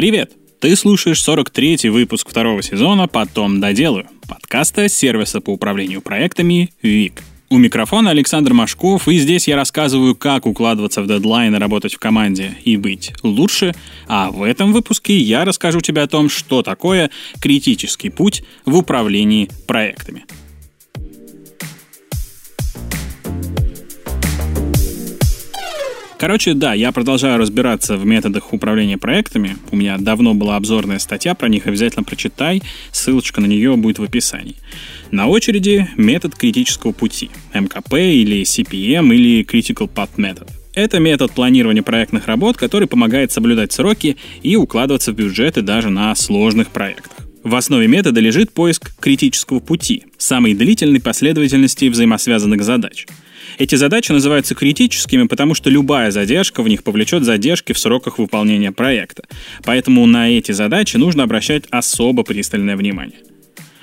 Привет! Ты слушаешь 43-й выпуск второго сезона «Потом доделаю» подкаста сервиса по управлению проектами «ВИК». У микрофона Александр Машков, и здесь я рассказываю, как укладываться в дедлайн и работать в команде и быть лучше, а в этом выпуске я расскажу тебе о том, что такое критический путь в управлении проектами – Короче, да, я продолжаю разбираться в методах управления проектами. У меня давно была обзорная статья про них, обязательно прочитай. Ссылочка на нее будет в описании. На очереди метод критического пути. МКП или CPM или Critical Path Method. Это метод планирования проектных работ, который помогает соблюдать сроки и укладываться в бюджеты даже на сложных проектах. В основе метода лежит поиск критического пути, самой длительной последовательности взаимосвязанных задач – эти задачи называются критическими, потому что любая задержка в них повлечет задержки в сроках выполнения проекта. Поэтому на эти задачи нужно обращать особо пристальное внимание.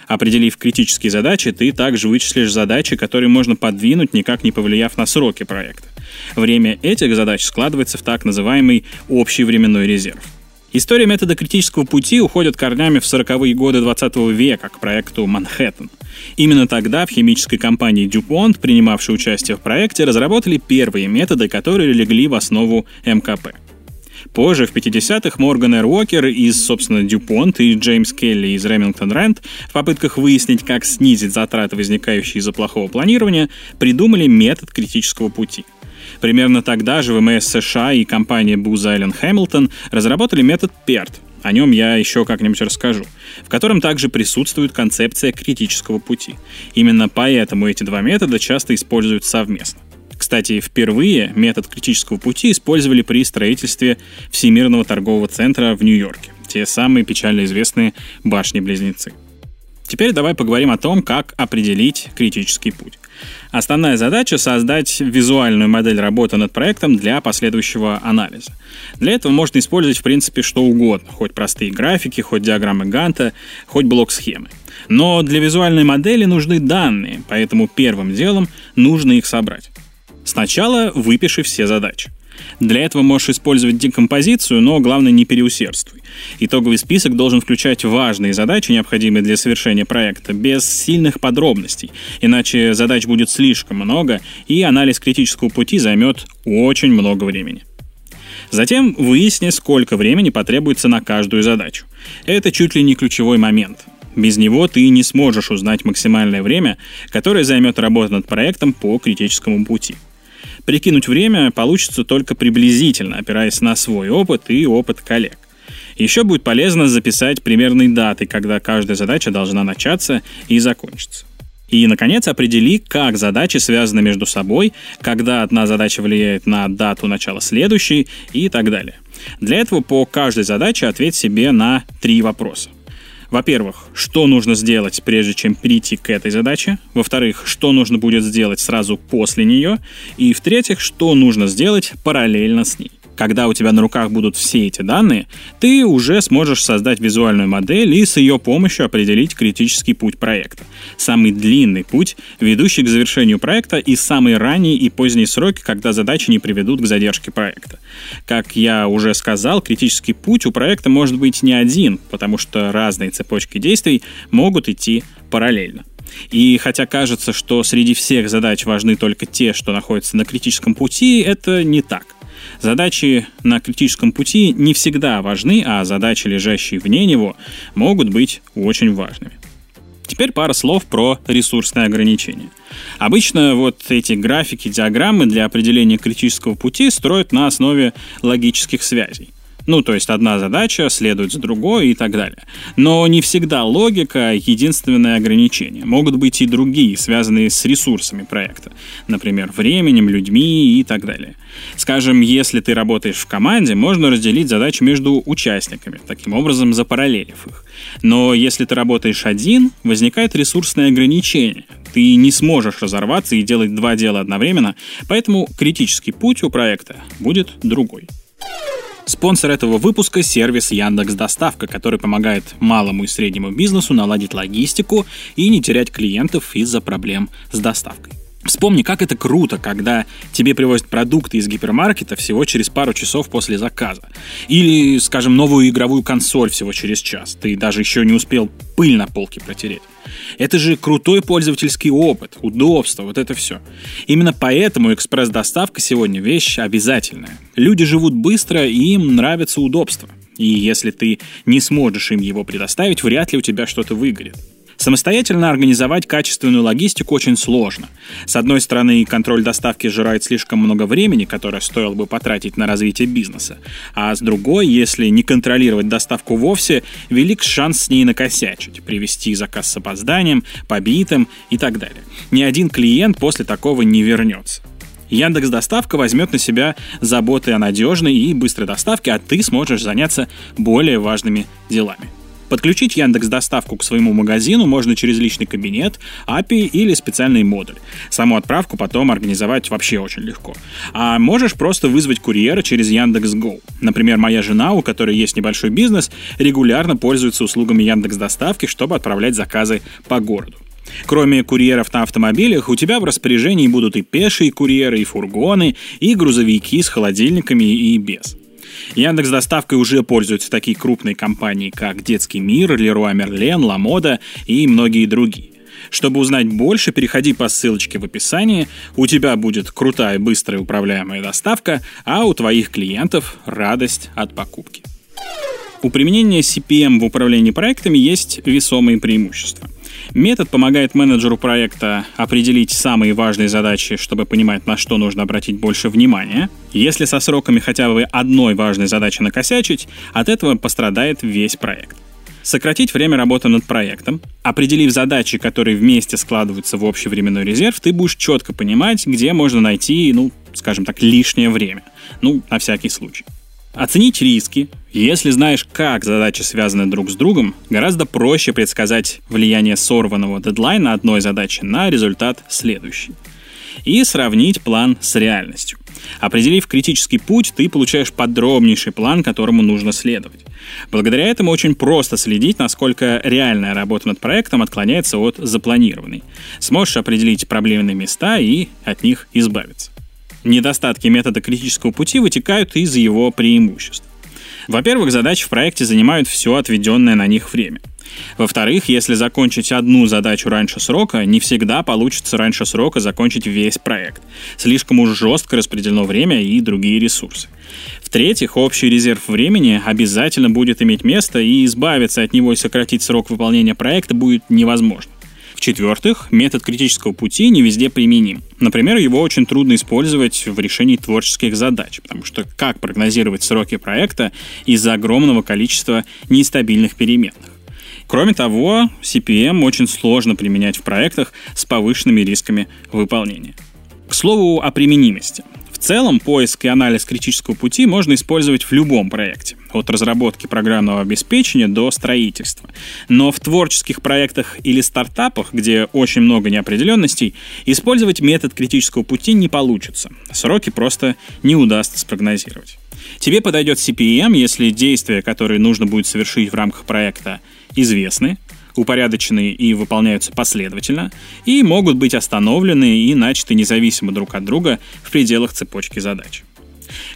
Определив критические задачи, ты также вычислишь задачи, которые можно подвинуть, никак не повлияв на сроки проекта. Время этих задач складывается в так называемый общий временной резерв. История метода критического пути уходит корнями в 40-е годы 20 века к проекту «Манхэттен». Именно тогда в химической компании DuPont, принимавшей участие в проекте, разработали первые методы, которые легли в основу МКП. Позже, в 50-х, Морган Эр Уокер из, собственно, DuPont и Джеймс Келли из Remington Rand в попытках выяснить, как снизить затраты, возникающие из-за плохого планирования, придумали метод критического пути – Примерно тогда же ВМС США и компания Booz Allen Hamilton разработали метод PERT, о нем я еще как-нибудь расскажу, в котором также присутствует концепция критического пути. Именно поэтому эти два метода часто используют совместно. Кстати, впервые метод критического пути использовали при строительстве Всемирного торгового центра в Нью-Йорке, те самые печально известные башни-близнецы. Теперь давай поговорим о том, как определить критический путь. Основная задача — создать визуальную модель работы над проектом для последующего анализа. Для этого можно использовать, в принципе, что угодно, хоть простые графики, хоть диаграммы Ганта, хоть блок-схемы. Но для визуальной модели нужны данные, поэтому первым делом нужно их собрать. Сначала выпиши все задачи. Для этого можешь использовать декомпозицию, но главное не переусердствуй. Итоговый список должен включать важные задачи, необходимые для совершения проекта, без сильных подробностей, иначе задач будет слишком много, и анализ критического пути займет очень много времени. Затем выясни, сколько времени потребуется на каждую задачу. Это чуть ли не ключевой момент. Без него ты не сможешь узнать максимальное время, которое займет работа над проектом по критическому пути. Прикинуть время получится только приблизительно, опираясь на свой опыт и опыт коллег. Еще будет полезно записать примерные даты, когда каждая задача должна начаться и закончиться. И, наконец, определи, как задачи связаны между собой, когда одна задача влияет на дату начала следующей и так далее. Для этого по каждой задаче ответь себе на три вопроса. Во-первых, что нужно сделать, прежде чем перейти к этой задаче? Во-вторых, что нужно будет сделать сразу после нее? И в-третьих, что нужно сделать параллельно с ней? Когда у тебя на руках будут все эти данные, ты уже сможешь создать визуальную модель и с ее помощью определить критический путь проекта. Самый длинный путь, ведущий к завершению проекта, и самые ранние и поздние сроки, когда задачи не приведут к задержке проекта. Как я уже сказал, критический путь у проекта может быть не один, потому что разные цепочки действий могут идти параллельно. И хотя кажется, что среди всех задач важны только те, что находятся на критическом пути, это не так. Задачи на критическом пути не всегда важны, а задачи, лежащие вне него, могут быть очень важными. Теперь пара слов про ресурсные ограничения. Обычно вот эти графики, диаграммы для определения критического пути строят на основе логических связей. Ну, то есть одна задача следует за другой и так далее. Но не всегда логика — единственное ограничение. Могут быть и другие, связанные с ресурсами проекта. Например, временем, людьми и так далее. Скажем, если ты работаешь в команде, можно разделить задачи между участниками, таким образом запараллелив их. Но если ты работаешь один, возникает ресурсное ограничение. Ты не сможешь разорваться и делать два дела одновременно, поэтому критический путь у проекта будет другой. Спонсор этого выпуска — сервис Яндекс Доставка, который помогает малому и среднему бизнесу наладить логистику и не терять клиентов из-за проблем с доставкой. Вспомни, как это круто, когда тебе привозят продукты из гипермаркета всего через пару часов после заказа. Или, скажем, новую игровую консоль всего через час. Ты даже еще не успел пыль на полке протереть. Это же крутой пользовательский опыт, удобство, вот это все. Именно поэтому экспресс-доставка сегодня вещь обязательная. Люди живут быстро, и им нравится удобство. И если ты не сможешь им его предоставить, вряд ли у тебя что-то выгорит. Самостоятельно организовать качественную логистику очень сложно. С одной стороны, контроль доставки сжирает слишком много времени, которое стоило бы потратить на развитие бизнеса. А с другой, если не контролировать доставку вовсе, велик шанс с ней накосячить, привести заказ с опозданием, побитым и так далее. Ни один клиент после такого не вернется. Яндекс Доставка возьмет на себя заботы о надежной и быстрой доставке, а ты сможешь заняться более важными делами. Подключить Яндекс Доставку к своему магазину можно через личный кабинет, API или специальный модуль. Саму отправку потом организовать вообще очень легко. А можешь просто вызвать курьера через Яндекс Go. Например, моя жена, у которой есть небольшой бизнес, регулярно пользуется услугами Яндекс Доставки, чтобы отправлять заказы по городу. Кроме курьеров на автомобилях, у тебя в распоряжении будут и пешие курьеры, и фургоны, и грузовики с холодильниками и без. Яндекс Доставкой уже пользуются такие крупные компании, как Детский мир, Леруа Мерлен, Ламода и многие другие. Чтобы узнать больше, переходи по ссылочке в описании. У тебя будет крутая, быстрая, управляемая доставка, а у твоих клиентов радость от покупки. У применения CPM в управлении проектами есть весомые преимущества. Метод помогает менеджеру проекта определить самые важные задачи, чтобы понимать, на что нужно обратить больше внимания. Если со сроками хотя бы одной важной задачи накосячить, от этого пострадает весь проект. Сократить время работы над проектом. Определив задачи, которые вместе складываются в общий временной резерв, ты будешь четко понимать, где можно найти, ну, скажем так, лишнее время. Ну, на всякий случай. Оценить риски. Если знаешь, как задачи связаны друг с другом, гораздо проще предсказать влияние сорванного дедлайна одной задачи на результат следующей. И сравнить план с реальностью. Определив критический путь, ты получаешь подробнейший план, которому нужно следовать. Благодаря этому очень просто следить, насколько реальная работа над проектом отклоняется от запланированной. Сможешь определить проблемные места и от них избавиться. Недостатки метода критического пути вытекают из его преимуществ. Во-первых, задачи в проекте занимают все отведенное на них время. Во-вторых, если закончить одну задачу раньше срока, не всегда получится раньше срока закончить весь проект. Слишком уж жестко распределено время и другие ресурсы. В-третьих, общий резерв времени обязательно будет иметь место, и избавиться от него и сократить срок выполнения проекта будет невозможно. В-четвертых, метод критического пути не везде применим. Например, его очень трудно использовать в решении творческих задач, потому что как прогнозировать сроки проекта из-за огромного количества нестабильных переменных? Кроме того, CPM очень сложно применять в проектах с повышенными рисками выполнения. К слову о применимости. В целом, поиск и анализ критического пути можно использовать в любом проекте, от разработки программного обеспечения до строительства. Но в творческих проектах или стартапах, где очень много неопределенностей, использовать метод критического пути не получится. Сроки просто не удастся спрогнозировать. Тебе подойдет CPM, если действия, которые нужно будет совершить в рамках проекта, известны, упорядочены и выполняются последовательно, и могут быть остановлены и начаты независимо друг от друга в пределах цепочки задач.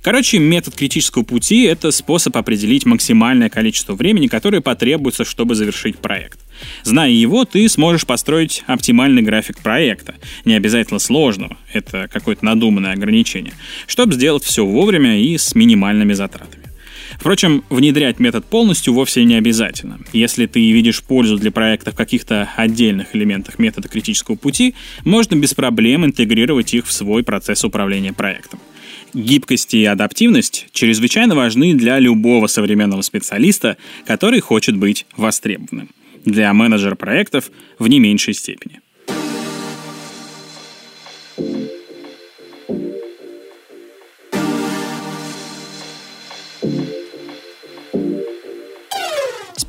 Короче, метод критического пути — это способ определить максимальное количество времени, которое потребуется, чтобы завершить проект. Зная его, ты сможешь построить оптимальный график проекта, не обязательно сложного, это какое-то надуманное ограничение, чтобы сделать все вовремя и с минимальными затратами. Впрочем, внедрять метод полностью вовсе не обязательно. Если ты видишь пользу для проекта в каких-то отдельных элементах метода критического пути, можно без проблем интегрировать их в свой процесс управления проектом. Гибкость и адаптивность чрезвычайно важны для любого современного специалиста, который хочет быть востребованным. Для менеджера проектов в не меньшей степени.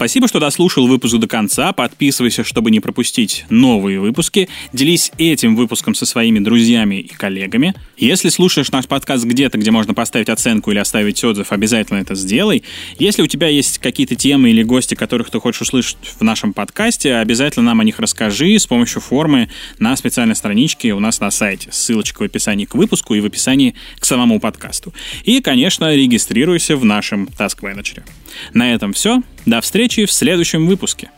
Спасибо, что дослушал выпуск до конца. Подписывайся, чтобы не пропустить новые выпуски. Делись этим выпуском со своими друзьями и коллегами. Если слушаешь наш подкаст где-то, где можно поставить оценку или оставить отзыв, обязательно это сделай. Если у тебя есть какие-то темы или гости, которых ты хочешь услышать в нашем подкасте, обязательно нам о них расскажи с помощью формы на специальной страничке у нас на сайте. Ссылочка в описании к выпуску и в описании к самому подкасту. И, конечно, регистрируйся в нашем Task Manager. На этом все. До встречи в следующем выпуске.